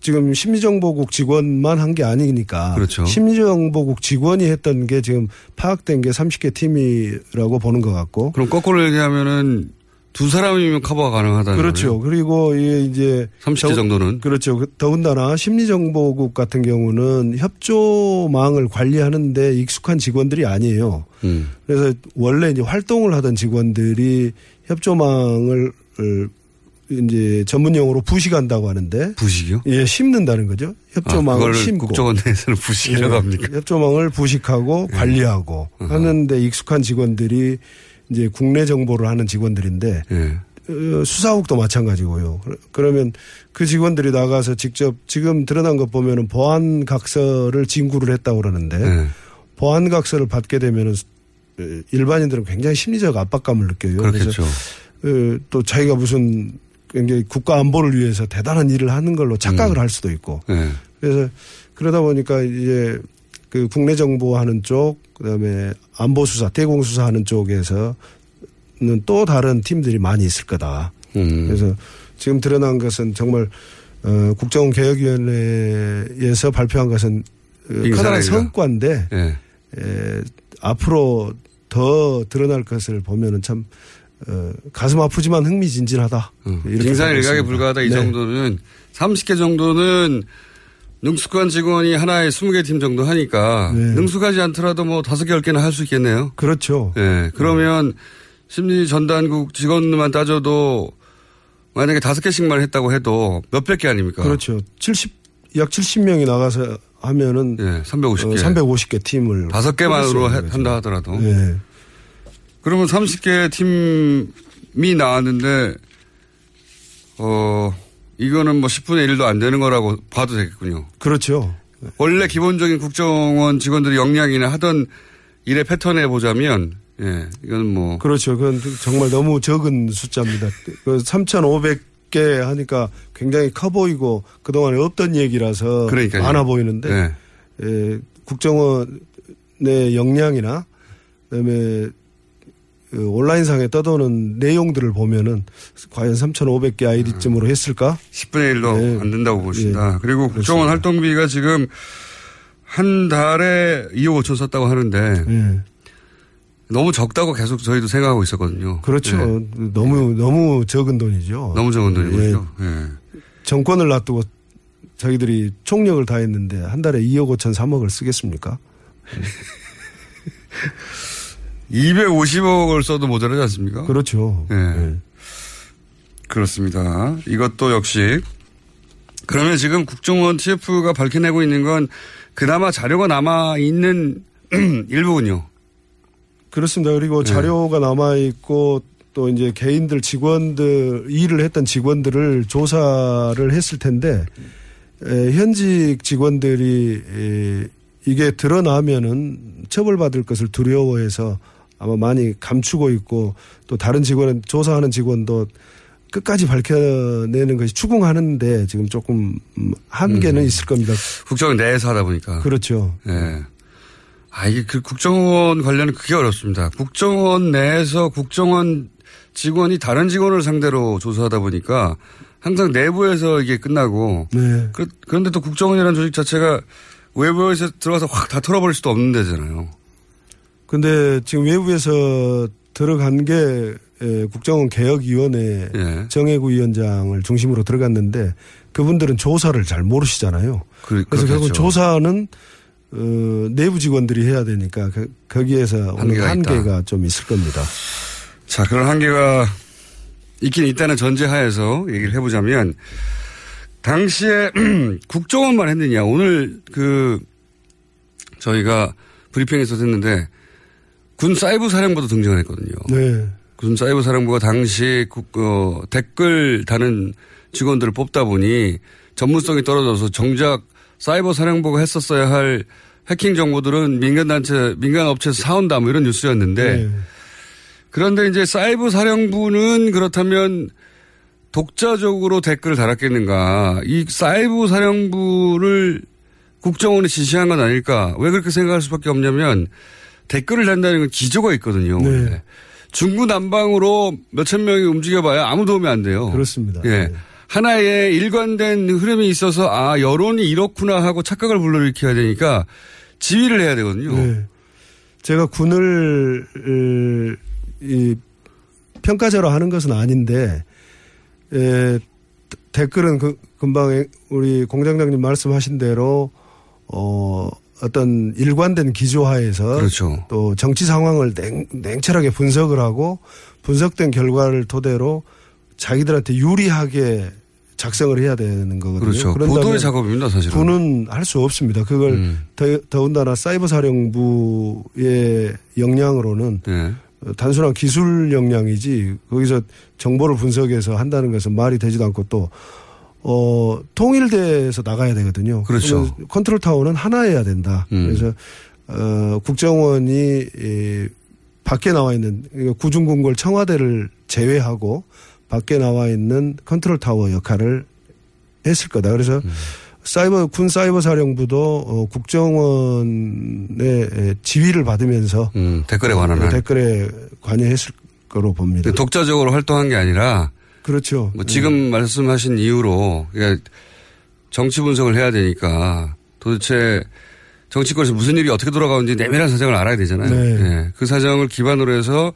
S15: 지금 심리정보국 직원만 한 게 아니니까
S8: 그렇죠.
S15: 심리정보국 직원이 했던 게 지금 파악된 게 30개 팀이라고 보는 것 같고
S8: 그럼 거꾸로 얘기하면은 두 사람이면 커버가 가능하다는
S15: 그렇죠. 그리고 이게 이제
S8: 30개
S15: 더-
S8: 정도는
S15: 그렇죠. 그- 더군다나 심리정보국 같은 경우는 협조망을 관리하는데 익숙한 직원들이 아니에요.
S8: 음.
S15: 그래서 원래 이제 활동을 하던 직원들이 협조망을 어, 이제 전문 용어로 부식한다고 하는데
S8: 부식이요?
S15: 예, 심는다는 거죠.
S8: 아,
S15: 협조망을
S8: 그걸
S15: 심고
S8: 국정원 내에서는 부식이라고
S15: 예,
S8: 합니까?
S15: 협조망을 부식하고 관리하고 하는데 익숙한 직원들이 이제 국내 정보를 하는 직원들인데
S8: 예.
S15: 어, 수사국도 마찬가지고요. 그러- 그러면 그 직원들이 나가서 직접 지금 드러난 것 보면은 보안 각서를 진구를 했다고 그러는데
S8: 네.
S15: 보안 각서를 받게 되면은 어, 일반인들은 굉장히 심리적 압박감을 느껴요.
S8: 그렇겠죠.
S15: 그래서 어, 또 자기가 무슨 굉장히 국가 안보를 위해서 대단한 일을 하는 걸로 착각을 할 수도 있고.
S8: 예.
S15: 그래서 그러다 보니까 이제 그 국내 정보하는 쪽, 그다음에 안보 수사, 대공 수사하는 쪽에서는 또 다른 팀들이 많이 있을 거다.
S8: 음.
S15: 그래서 지금 드러난 것은 정말 어, 국정원 개혁위원회에서 발표한 것은 어. 커다란 성과인데
S8: 예.
S15: 에, 앞으로 더 드러날 것을 보면은 참 어, 가슴 아프지만 흥미진진하다.
S8: 빙산 일각에
S15: 보고 있습니다.
S8: 불과하다 이
S15: 네.
S8: 정도는 30개 정도는 능숙한 직원이 하나에 20개 팀 정도 하니까
S15: 네.
S8: 능숙하지 않더라도 뭐 다섯 개, 열 개는 할 수 있겠네요.
S15: 그렇죠.
S8: 예. 그러면 심리 전단국 직원만 따져도 만약에 다섯 개씩만 했다고 해도 몇백 개 아닙니까?
S15: 그렇죠. 70, 약 70명이 나가서 하면은
S8: 예, 350개.
S15: 350개 팀을
S8: 다섯 개만으로 해- 한다 하더라도.
S15: 예.
S8: 그러면 30개 팀이 나왔는데, 어, 이거는 뭐 10분의 1도 안 되는 거라고 봐도 되겠군요.
S15: 그렇죠.
S8: 원래 기본적인 국정원 직원들이 역량이나 하던 일의 패턴에 보자면, 예, 이건 뭐.
S15: 그렇죠. 그건 정말 너무 적은 숫자입니다. 그 3,500개 하니까 굉장히 커 보이고 그동안에 없던 얘기라서
S8: 그러니까요.
S15: 많아 보이는데
S8: 네.
S15: 예, 국정원의 역량이나 그다음에 그 온라인상에 떠도는 내용들을 보면은 과연 3,500개 아이디쯤으로 했을까?
S8: 10분의 1도
S15: 네.
S8: 안 된다고 보신다.
S15: 예.
S8: 그리고 국정원 활동비가 지금 한 달에 2억 5천 썼다고 하는데
S15: 예.
S8: 너무 적다고 계속 저희도 생각하고 있었거든요.
S15: 그렇죠.
S8: 예.
S15: 너무 너무 적은 돈이죠.
S8: 너무 적은 돈이죠. 예.
S15: 정권을 놔두고 자기들이 총력을 다했는데 한 달에 2억 5천 3억을 쓰겠습니까? *laughs*
S8: 250억을 써도 모자라지 않습니까?
S15: 그렇죠.
S8: 예. 그렇습니다. 이것도 역시 그러면 지금 국정원 TF가 밝혀내고 있는 건 그나마 자료가 남아 있는 *clears throat* 일부군요.
S15: 그렇습니다. 그리고
S8: 네.
S15: 자료가 남아 있고 또 이제 개인들 직원들 일을 했던 직원들을 조사를 했을 텐데 에, 현직 직원들이 에, 이게 드러나면은 처벌받을 것을 두려워해서 아마 많이 감추고 있고 또 다른 직원은 조사하는 직원도 끝까지 밝혀내는 것이 추궁하는데 지금 조금 음, 한계는
S8: 음.
S15: 있을 겁니다.
S8: 국정원 내에서 하다 보니까.
S15: 그렇죠.
S8: 예. 아, 이게 그 국정원 관련은 그게 어렵습니다. 국정원 내에서 국정원 직원이 다른 직원을 상대로 조사하다 보니까 항상 내부에서 이게 끝나고
S15: 네.
S8: 그, 그런데 또 국정원이라는 조직 자체가 외부에서 들어가서 확 다 털어버릴 수도 없는 데잖아요.
S15: 근데 지금 외부에서 들어간 게 에, 국정원 개혁위원회
S8: 예.
S15: 정혜구 위원장을 중심으로 들어갔는데 그분들은 조사를 잘 모르시잖아요.
S8: 그,
S15: 래서 결국. 조사는 어, 내부 직원들이 해야 되니까 그, 거기에서
S8: 한계가
S15: 한계가. 좀 있을 겁니다.
S8: 자, 그런 한계가 있긴 있다는 전제하에서 얘기를 해보자면 당시에 *clears throat* 국정원만 했느냐 오늘 그 저희가 브리핑에서 했는데 군 사이버 사령부도 등장을 했거든요.
S15: 네.
S8: 군 사이버 사령부가 당시 국, 어, 댓글 다는 직원들을 뽑다 보니 전문성이 떨어져서 정작 사이버 사령부가 했었어야 할 해킹 정보들은 민간 단체, 민간 업체에서 사온다 뭐 이런 뉴스였는데
S15: 네.
S8: 그런데 이제 사이버 사령부는 그렇다면 독자적으로 댓글을 달았겠는가. 이 사이버 사령부를 국정원이 지시한 건 아닐까. 왜 그렇게 생각할 수밖에 없냐면 댓글을 단다는 건 기조가 있거든요.
S15: 네.
S8: 중구난방으로 몇천 명이 움직여봐야 아무 도움이 안 돼요.
S15: 그렇습니다.
S8: 예. 하나의 일관된 흐름이 있어서 아 여론이 이렇구나 하고 착각을 불러일으켜야 되니까 지휘를 해야 되거든요.
S15: 네. 제가 군을 으, 이, 평가자로 하는 것은 아닌데 에, 댓글은 그, 금방 우리 공장장님 말씀하신 대로 어, 어떤 일관된 기조하에서
S8: 그렇죠.
S15: 또 정치 상황을 냉, 냉철하게 분석을 하고 분석된 결과를 토대로 자기들한테 유리하게 작성을 해야 되는 거거든요.
S8: 그렇죠.
S15: 그런다면
S8: 작업입니다, 사실은.
S15: 군은 할 수 없습니다. 그걸
S8: 음.
S15: 더, 더군다나 사이버 사령부의 역량으로는
S8: 네.
S15: 단순한 기술 역량이지 거기서 정보를 분석해서 한다는 것은 말이 되지도 않고 또 어, 통일돼서 나가야 되거든요.
S8: 그렇죠.
S15: 컨트롤 타워는 하나여야 된다.
S8: 음.
S15: 그래서 어, 국정원이 이, 밖에 나와 있는 그러니까 구중궁궐 청와대를 제외하고 밖에 나와 있는 컨트롤 타워 역할을 했을 거다. 그래서
S8: 음.
S15: 사이버 군 사이버 사령부도 어, 국정원의 지휘를 받으면서
S8: 음, 댓글에 관한 한.
S15: 댓글에 관여했을 거로 봅니다.
S8: 독자적으로 활동한 게 아니라
S15: 그렇죠.
S8: 뭐 지금 말씀하신 이유로 그러니까 정치 분석을 해야 되니까 도대체 정치권에서 무슨 일이 어떻게 돌아가는지 내밀한 사정을 알아야 되잖아요.
S15: 네.
S8: 예. 그 사정을 기반으로 해서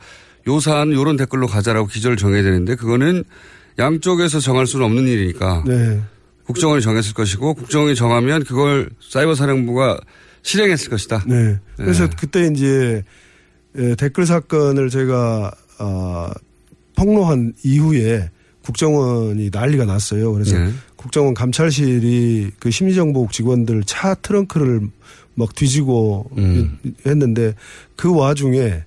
S8: 요 사안 요런 댓글로 가자라고 기조를 정해야 되는데 그거는 양쪽에서 정할 수는 없는 일이니까
S15: 네.
S8: 국정원이 정했을 것이고 국정원이 정하면 그걸 사이버 사령부가 실행했을 것이다.
S15: 네. 그래서
S8: 네.
S15: 그때 이제 에, 댓글 사건을 제가 어, 폭로한 이후에 국정원이 난리가 났어요. 그래서
S8: 네.
S15: 국정원 감찰실이 그 심리정보국 직원들 차 트렁크를 막 뒤지고
S8: 음.
S15: 했는데 그 와중에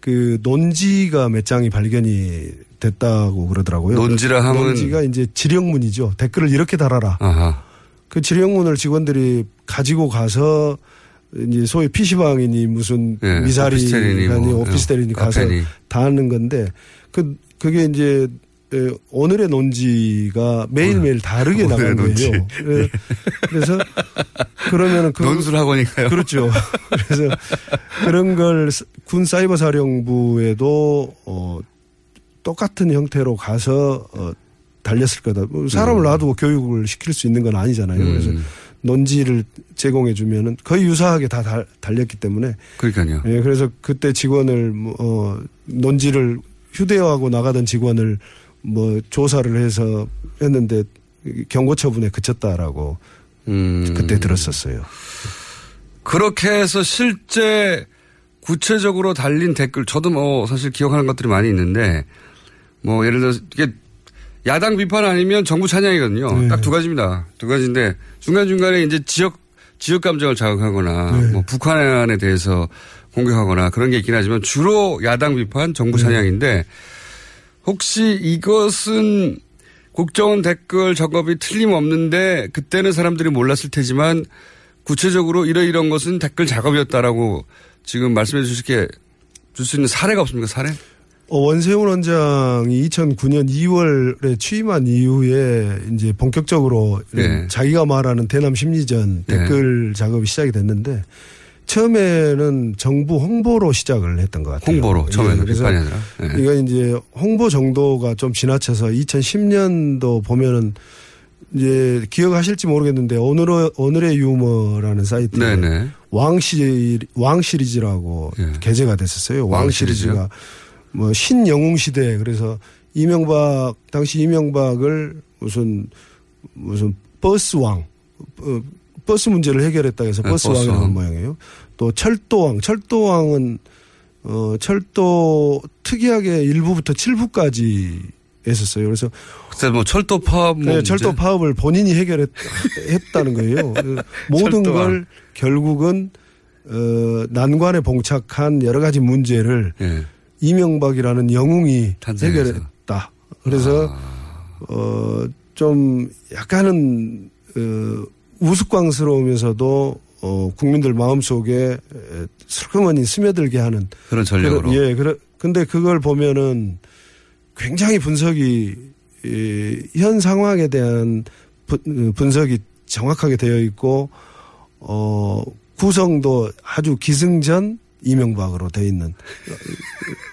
S15: 그 논지가 몇 장이 발견이 됐다고 그러더라고요.
S8: 논지라 하면-
S15: 논지가 이제 지령문이죠. 댓글을 이렇게 달아라.
S8: 아하.
S15: 그 지령문을 직원들이 가지고 가서 이제 소위 PC방이니 무슨
S8: 예, 오피스텔이니
S15: 미사리니
S8: 뭐,
S15: 오피스텔이니
S8: 예,
S15: 가서
S8: 카페니.
S15: 다 하는 건데 그 그게 이제 에, 오늘의 논지가 매일매일 다르게 나가는
S8: 논지.
S15: 거예요. 예. 그래서 그러면은 그
S8: 논술 학원인가요?
S15: 그렇죠. *laughs* 그래서 그런 걸 군 사이버 사령부에도 어 똑같은 형태로 가서 어 달렸을 거다. 뭐 사람을
S8: 음.
S15: 놔두고 교육을 시킬 수 있는 건 아니잖아요. 그래서
S8: 음.
S15: 논지를 제공해 주면은 거의 유사하게 다 달, 달렸기 때문에
S8: 그러니까요.
S15: 예, 그래서 그때 직원을 뭐, 어, 논지를 휴대하고 나가던 직원을 뭐 조사를 해서 했는데 경고 처분에 그쳤다라고
S8: 음.
S15: 그때 들었었어요.
S8: 그렇게 해서 실제 구체적으로 달린 댓글 저도 뭐 사실 기억하는 것들이 많이 있는데 뭐 예를 들어서 이게 야당 비판 아니면 정부 찬양이거든요.
S15: 네.
S8: 딱두 가지입니다. 두 가지인데 중간중간에 이제 지역 지역 감정을 자극하거나
S15: 네.
S8: 뭐 북한에 대해서 공격하거나 그런 게 있긴 하지만 주로 야당 비판, 정부
S15: 네.
S8: 찬양인데 혹시 이것은 국정원 댓글 작업이 틀림없는데 그때는 사람들이 몰랐을 테지만 구체적으로 이러이런 것은 댓글 작업이었다라고 지금 말씀해 주실게 줄 수 있는 사례가 없습니까? 사례?
S15: 어, 원세훈 원장이 2009년 2월에 취임한 이후에 이제 본격적으로
S8: 네.
S15: 자기가 말하는 대남 심리전
S8: 네.
S15: 댓글 작업이 시작이 됐는데 처음에는 정부 홍보로 시작을 했던 것 같아요.
S8: 홍보로 처음에는
S15: 예, 그래서.
S8: 네.
S15: 이거 이제 홍보 정도가 좀 지나쳐서 2010년도 보면은 이제 기억하실지 모르겠는데 오늘의 오늘의 유머라는 사이트에
S8: 네네.
S15: 왕 시, 왕 시리즈라고 게재가 됐었어요. 왕,
S8: 왕
S15: 시리즈가? 뭐 신영웅 시대 그래서 이명박 당시 이명박을 무슨 무슨 버스 왕 어, 버스 문제를 해결했다 해서
S8: 네,
S15: 버스
S8: 버스
S15: 왕이라는
S8: 왕.
S15: 모양이에요. 또 철도왕 철도왕은 어 철도 특이하게 1부부터 7부까지 했었어요. 그래서
S8: 그때 뭐 철도 파업 뭐
S15: 네? 철도 파업을 본인이 해결했다는 거예요. *laughs* 모든. 걸 결국은 어 난관에 봉착한 여러 가지 문제를
S8: 예.
S15: 이명박이라는 영웅이
S8: 탄생해서.
S15: 해결했다. 그래서 어좀 약간은 어 우스꽝스러우면서도 어 국민들 마음속에 에, 슬그머니 스며들게 하는.
S8: 그런 전략으로.
S15: 그런- 예, 그래 근데 그걸 보면은 굉장히 분석이 이, 현 상황에 대한 분, 어, 분석이 정확하게 되어 있고 어 구성도 아주 기승전 이명박으로 되어 있는. 어,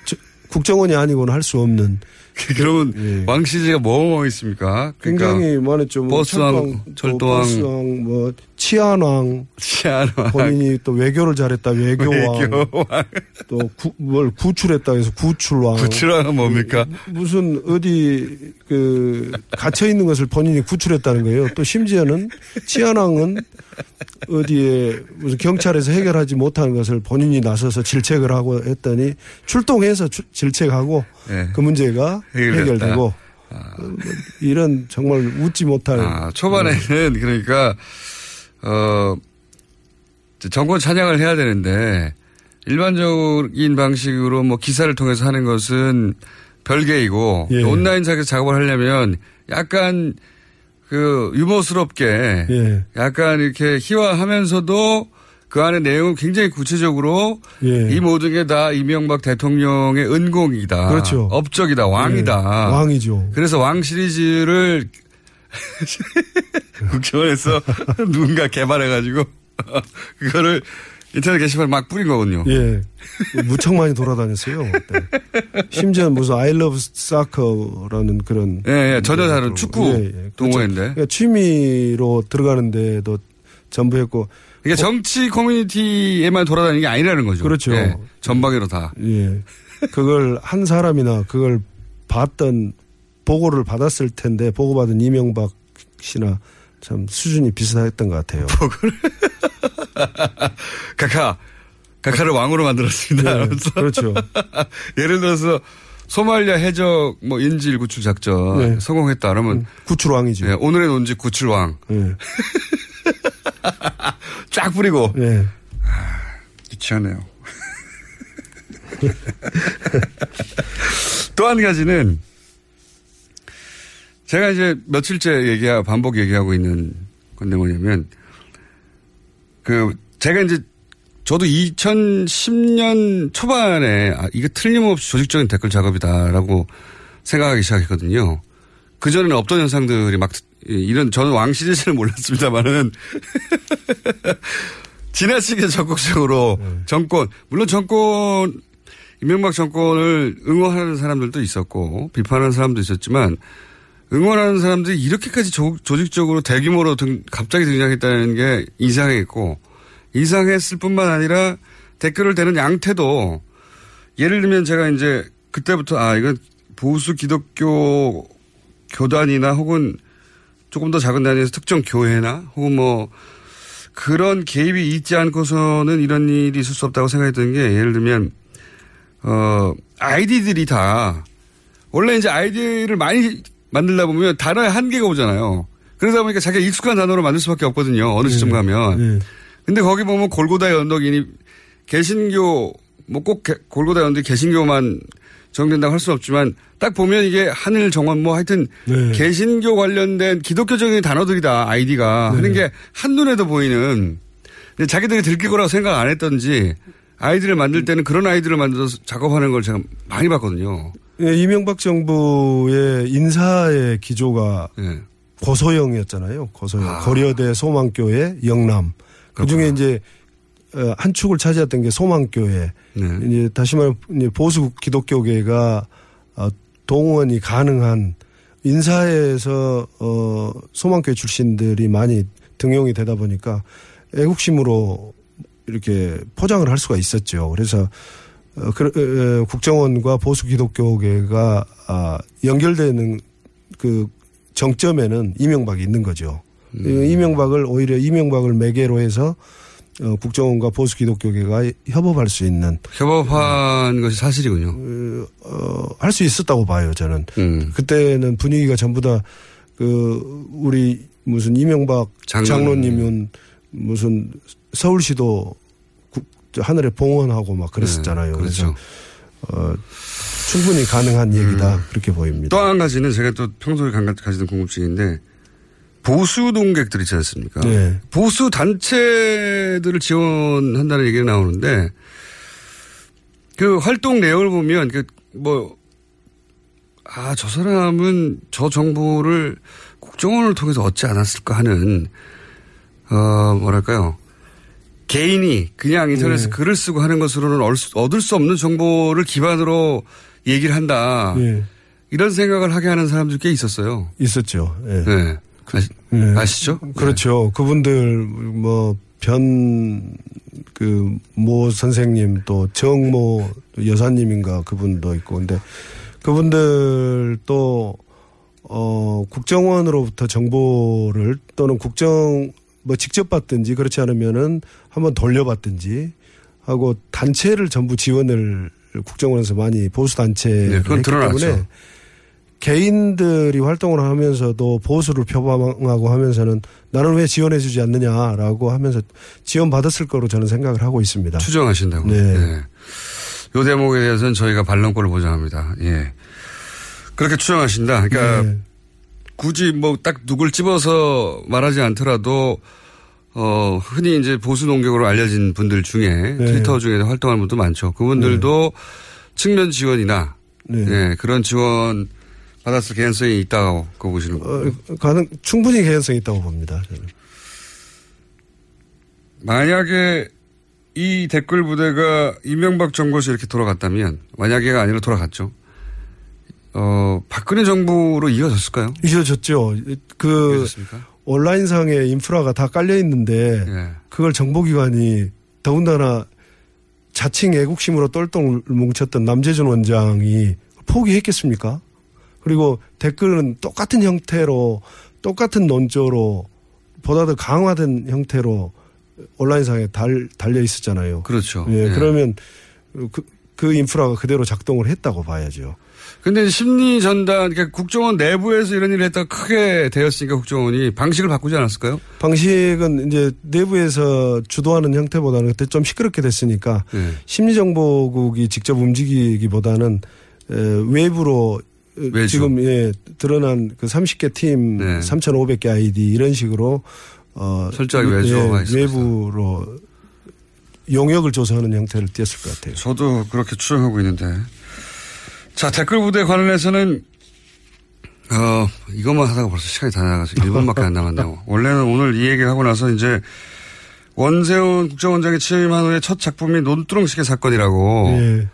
S15: 저- 국정원이 아니고는 할 수 없는 *laughs*
S8: 그러면 왕 씨제가 뭐뭐 있습니까? 그러니까
S15: 굉장히 많았죠. 뭐
S8: 버스왕,
S15: 철도왕, 버스왕, 뭐 치안왕,
S8: 치안왕,
S15: 본인이 또 외교를 잘했다 외교왕,
S8: 외교왕.
S15: 또뭘 구출했다 해서 구출왕.
S8: 구출왕은 뭡니까?
S15: 무슨 어디 그 갇혀 있는 것을 본인이 구출했다는 거예요. 또 심지어는 치안왕은 어디에 무슨 경찰에서 해결하지 못하는 것을 본인이 나서서 질책을 하고 했더니 출동해서 주- 질책하고
S8: 네.
S15: 그 문제가
S8: 해결됐다.
S15: 해결되고 어, 뭐 이런 정말 웃지 못할
S8: 아, 초반에는 그러니까 어 정권 찬양을 해야 되는데 일반적인 방식으로 뭐 기사를 통해서 하는 것은 별개이고
S15: 예.
S8: 온라인상에서 작업을 하려면 약간 그 유머스럽게
S15: 예.
S8: 약간 이렇게 희화하면서도 그 안에 내용은 굉장히 구체적으로
S15: 예.
S8: 이 모든 게 다 이명박 대통령의 은공이다.
S15: 그렇죠.
S8: 업적이다. 왕이다.
S15: 예, 왕이죠.
S8: 그래서 왕 시리즈를 *laughs* 국정원에서 *laughs* 누군가 개발해가지고 *laughs* 그거를 인터넷 게시판에 막 뿌린 거거든요.
S15: 예. 무척 많이 돌아다녔어요. 그때. 심지어 무슨 I love soccer라는 그런.
S8: 예, 예. 전혀 다른 축구 동호회인데.
S15: 그러니까 취미로 들어가는데도 전부 했고.
S8: 이게 정치 커뮤니티에만 돌아다니는 게 아니라는 거죠.
S15: 그렇죠.
S8: 예, 전방위로 다.
S15: 예. 그걸 한 사람이나 그걸 봤던 보고를 받았을 텐데 보고받은 이명박 씨나 참 수준이 비슷했던 것 같아요.
S8: 카카. 카카를 *laughs* 왕으로 만들었습니다.
S15: 네. 그렇죠. *laughs*
S8: 예를 들어서 소말리아 해적 뭐 인질 구출 작전
S15: 네.
S8: 성공했다 그러면
S15: 구출 왕이죠.
S8: 예, 오늘의 논지 구출왕.
S15: 예. *laughs*
S8: 쫙 뿌리고.
S15: 예.
S8: 유치하네요. 또 한 가지는 제가 이제 며칠째 얘기하고 반복 얘기하고 있는 건데 뭐냐면 그 제가 이제 저도 2010년 초반에 아, 이게 틀림없이 조직적인 댓글 작업이다라고 생각하기 시작했거든요. 그전에는 없던 현상들이 막 이런 저는 왕 시리즈는 몰랐습니다만은 *laughs* 지나치게 적극적으로 정권 물론 정권 이명박 정권을 응원하는 사람들도 있었고 비판하는 사람도 있었지만 응원하는 사람들이 이렇게까지 조, 조직적으로 대규모로 등, 갑자기 등장했다는 게 이상했고 이상했을 뿐만 아니라 댓글을 대는 양태도 예를 들면 제가 이제 그때부터 아 이건 보수 기독교 교단이나 혹은 조금 더 작은 단위에서 특정 교회나 혹은 뭐 그런 개입이 있지 않고서는 이런 일이 있을 수 없다고 생각했던 게 예를 들면 어 아이디들이 다 원래 이제 아이디를 많이 만들다 보면 단어에 한계가 오잖아요. 그러다 보니까 자기가 익숙한 단어로 만들 수밖에 없거든요. 어느 시점 가면. 근데 거기 보면 골고다의 언덕이니 개신교 뭐 꼭 골고다의 언덕이 개신교만 정된다고 할 수는 없지만 딱 보면 이게 하늘 정원 뭐 하여튼
S15: 네.
S8: 개신교 관련된 기독교적인 단어들이다 아이디가
S15: 네.
S8: 하는 게 한눈에도 보이는 근데 자기들이 들킬 거라고 생각 안 했던지 아이디를 만들 때는 그런 아이디를 만들어서 작업하는 걸 제가 많이 봤거든요.
S15: 예, 이명박 정부의 인사의 기조가
S8: 예.
S15: 고소영이었잖아요. 고소영.
S8: 아.
S15: 고려대 소망교회 영남. 그 중에 이제 어, 한 축을 차지했던 게 소망교회.
S8: 네.
S15: 이제 다시 말해 이제 보수 기독교계가 어, 동원이 가능한 인사에서 어 소망교회 출신들이 많이 등용이 되다 보니까 애국심으로 이렇게 포장을 할 수가 있었죠. 그래서 어, 그, 어, 어, 국정원과 보수 기독교계가 아, 연결되는 그 정점에는 이명박이 있는 거죠.
S8: 음.
S15: 이명박을 오히려 이명박을 매개로 해서 어, 국정원과 보수 기독교계가 협업할 수 있는
S8: 협업한 것이 사실이군요.
S15: 어, 할 수 있었다고 봐요, 저는.
S8: 음.
S15: 그때는 분위기가 전부 다, 그, 우리 무슨 이명박
S8: 장로님.
S15: 장로님은 무슨 서울시도 하늘에 봉헌하고 막 그랬었잖아요.
S8: 네,
S15: 그래서
S8: 그렇죠.
S15: 어, 충분히 가능한 얘기다 그렇게 보입니다.
S8: 또 한 가지는 제가 또 평소에 가- 가지던 궁금증인데 보수 동객들 있지 않습니까?
S15: 네.
S8: 보수 단체들을 지원한다는 얘기가 나오는데 그 활동 내용을 보면 그 뭐 아, 저 사람은 저 정보를 국정원을 통해서 얻지 않았을까 하는, 어, 뭐랄까요. 개인이 그냥 인터넷에
S15: 네.
S8: 글을 쓰고 하는 것으로는 얻을 수- 없는 정보를 기반으로 얘기를 한다.
S15: 예.
S8: 이런 생각을 하게 하는 사람들이 꽤 있었어요.
S15: 있었죠. 예.
S8: 네. 아시,
S15: 네.
S8: 아시 죠?
S15: 그렇죠. 그분들 뭐 변 그 모 선생님 또 정모 여사님인가 그분도 있고 근데 그분들 또 어, 국정원으로부터 정보를 또는 국정 뭐 직접 받든지 그렇지 않으면은 한번 돌려받든지 하고 단체를 전부 지원을 국정원에서 많이 보수 단체를
S8: 네, 그건 드러났죠.
S15: 때문에 개인들이 활동을 하면서도 보수를 표방하고 하면서는 나는 왜 지원해주지 않느냐라고 하면서 지원 받았을 거로 저는 생각을 하고 있습니다.
S8: 추정하신다고.
S15: 네.
S8: 네. 요 대목에 대해서는 저희가 반론권을 보장합니다. 예. 그렇게 추정하신다. 그러니까
S15: 네.
S8: 굳이 뭐 딱 누굴 집어서 말하지 않더라도 어 흔히 이제 보수 농객으로 알려진 분들 중에
S15: 네.
S8: 트위터 중에 활동하는 분도 많죠. 그분들도 측면 지원이나
S15: 네.
S8: 예, 그런 지원 받았을 가능성이 있다고 보시는 거예요.
S15: 어, 가능 충분히 개연성이 있다고 봅니다. 저는.
S8: 만약에 이 댓글 부대가 이명박 정부에서 이렇게 돌아갔다면 만약에가 아니라 돌아갔죠. 어 박근혜 정부로 이어졌을까요?
S15: 이어졌죠. 그 온라인상에 인프라가 다 깔려 있는데
S8: 예.
S15: 그걸 정보기관이 더군다나 자칭 애국심으로 똘똘 뭉쳤던 남재준 원장이 포기했겠습니까? 그리고 댓글은 똑같은 형태로 똑같은 논조로 보다 더 강화된 형태로 온라인상에 달, 달려 있었잖아요.
S8: 그렇죠.
S15: 예,
S8: 예.
S15: 그러면 그, 그 인프라가 그대로 작동을 했다고 봐야죠.
S8: 근데 심리 전단, 그러니까 국정원 내부에서 이런 일을 했다가 크게 되었으니까 국정원이 방식을 바꾸지 않았을까요?
S15: 방식은 이제 내부에서 주도하는 형태보다는 그때 좀 시끄럽게 됐으니까
S8: 네.
S15: 심리정보국이 직접 움직이기보다는 에, 외부로 어, 지금 예 드러난 그 30개 팀,
S8: 네.
S15: 3,500개 아이디 이런 식으로 어
S8: 철저하게 외주화가
S15: 예, 외부로 용역을 조사하는 형태를 띄었을 것 같아요.
S8: 저도 그렇게 추정하고 있는데. 자, 댓글 부대 관련해서는, 어, 이것만 하다가 벌써 시간이 다 나가서 1분밖에 안 남았네요. *laughs* 원래는 오늘 이 얘기를 하고 나서 이제 원세훈 국정원장이 취임한 후에 첫 작품이 논두렁식의 사건이라고.
S15: 예.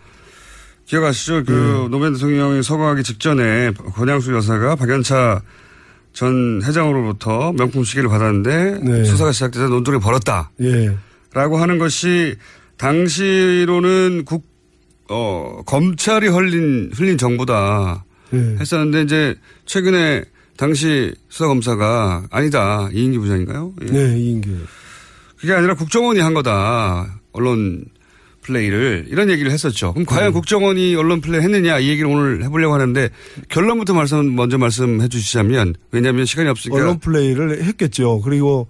S8: 기억하시죠? 그 노무현 대통령이 서거하기 직전에 권양수 여사가 박연차 전 회장으로부터 명품 시계를 받았는데
S15: 네.
S8: 수사가 시작돼서 논두렁이 벌었다.
S15: 예.
S8: 라고 하는 것이 당시로는 국, 어, 검찰이 흘린, 흘린 정보다
S15: 예.
S8: 했었는데 이제 최근에 당시 수사검사가 아니다. 이인기 부장인가요? 예.
S15: 네, 이인기.
S8: 그게 아니라 국정원이 한 거다. 언론 플레이를 이런 얘기를 했었죠. 그럼 과연 국정원이 언론 플레이 했느냐 이 얘기를 오늘 해보려고 하는데 결론부터 말씀 먼저 말씀해 주시자면 왜냐하면 시간이 없으니까
S15: 언론 플레이를 했겠죠. 그리고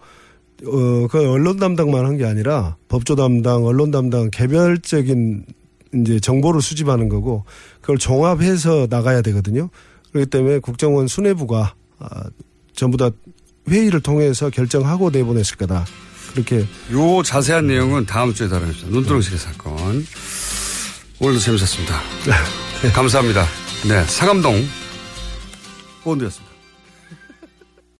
S15: 어, 그 언론 담당만 한 게 아니라 법조 담당, 언론 담당 개별적인 이제 정보를 수집하는 거고 그걸 종합해서 나가야 되거든요. 그렇기 때문에 국정원 수뇌부가 아, 전부 다 회의를 통해서 결정하고 내보냈을 거다. 그렇게
S8: 요 자세한 내용은 다음 주에 다루겠습니다. 눈두렁식의 사건. 오늘도 재밌었습니다. *laughs* 감사합니다. 네, 사감동 본드였습니다.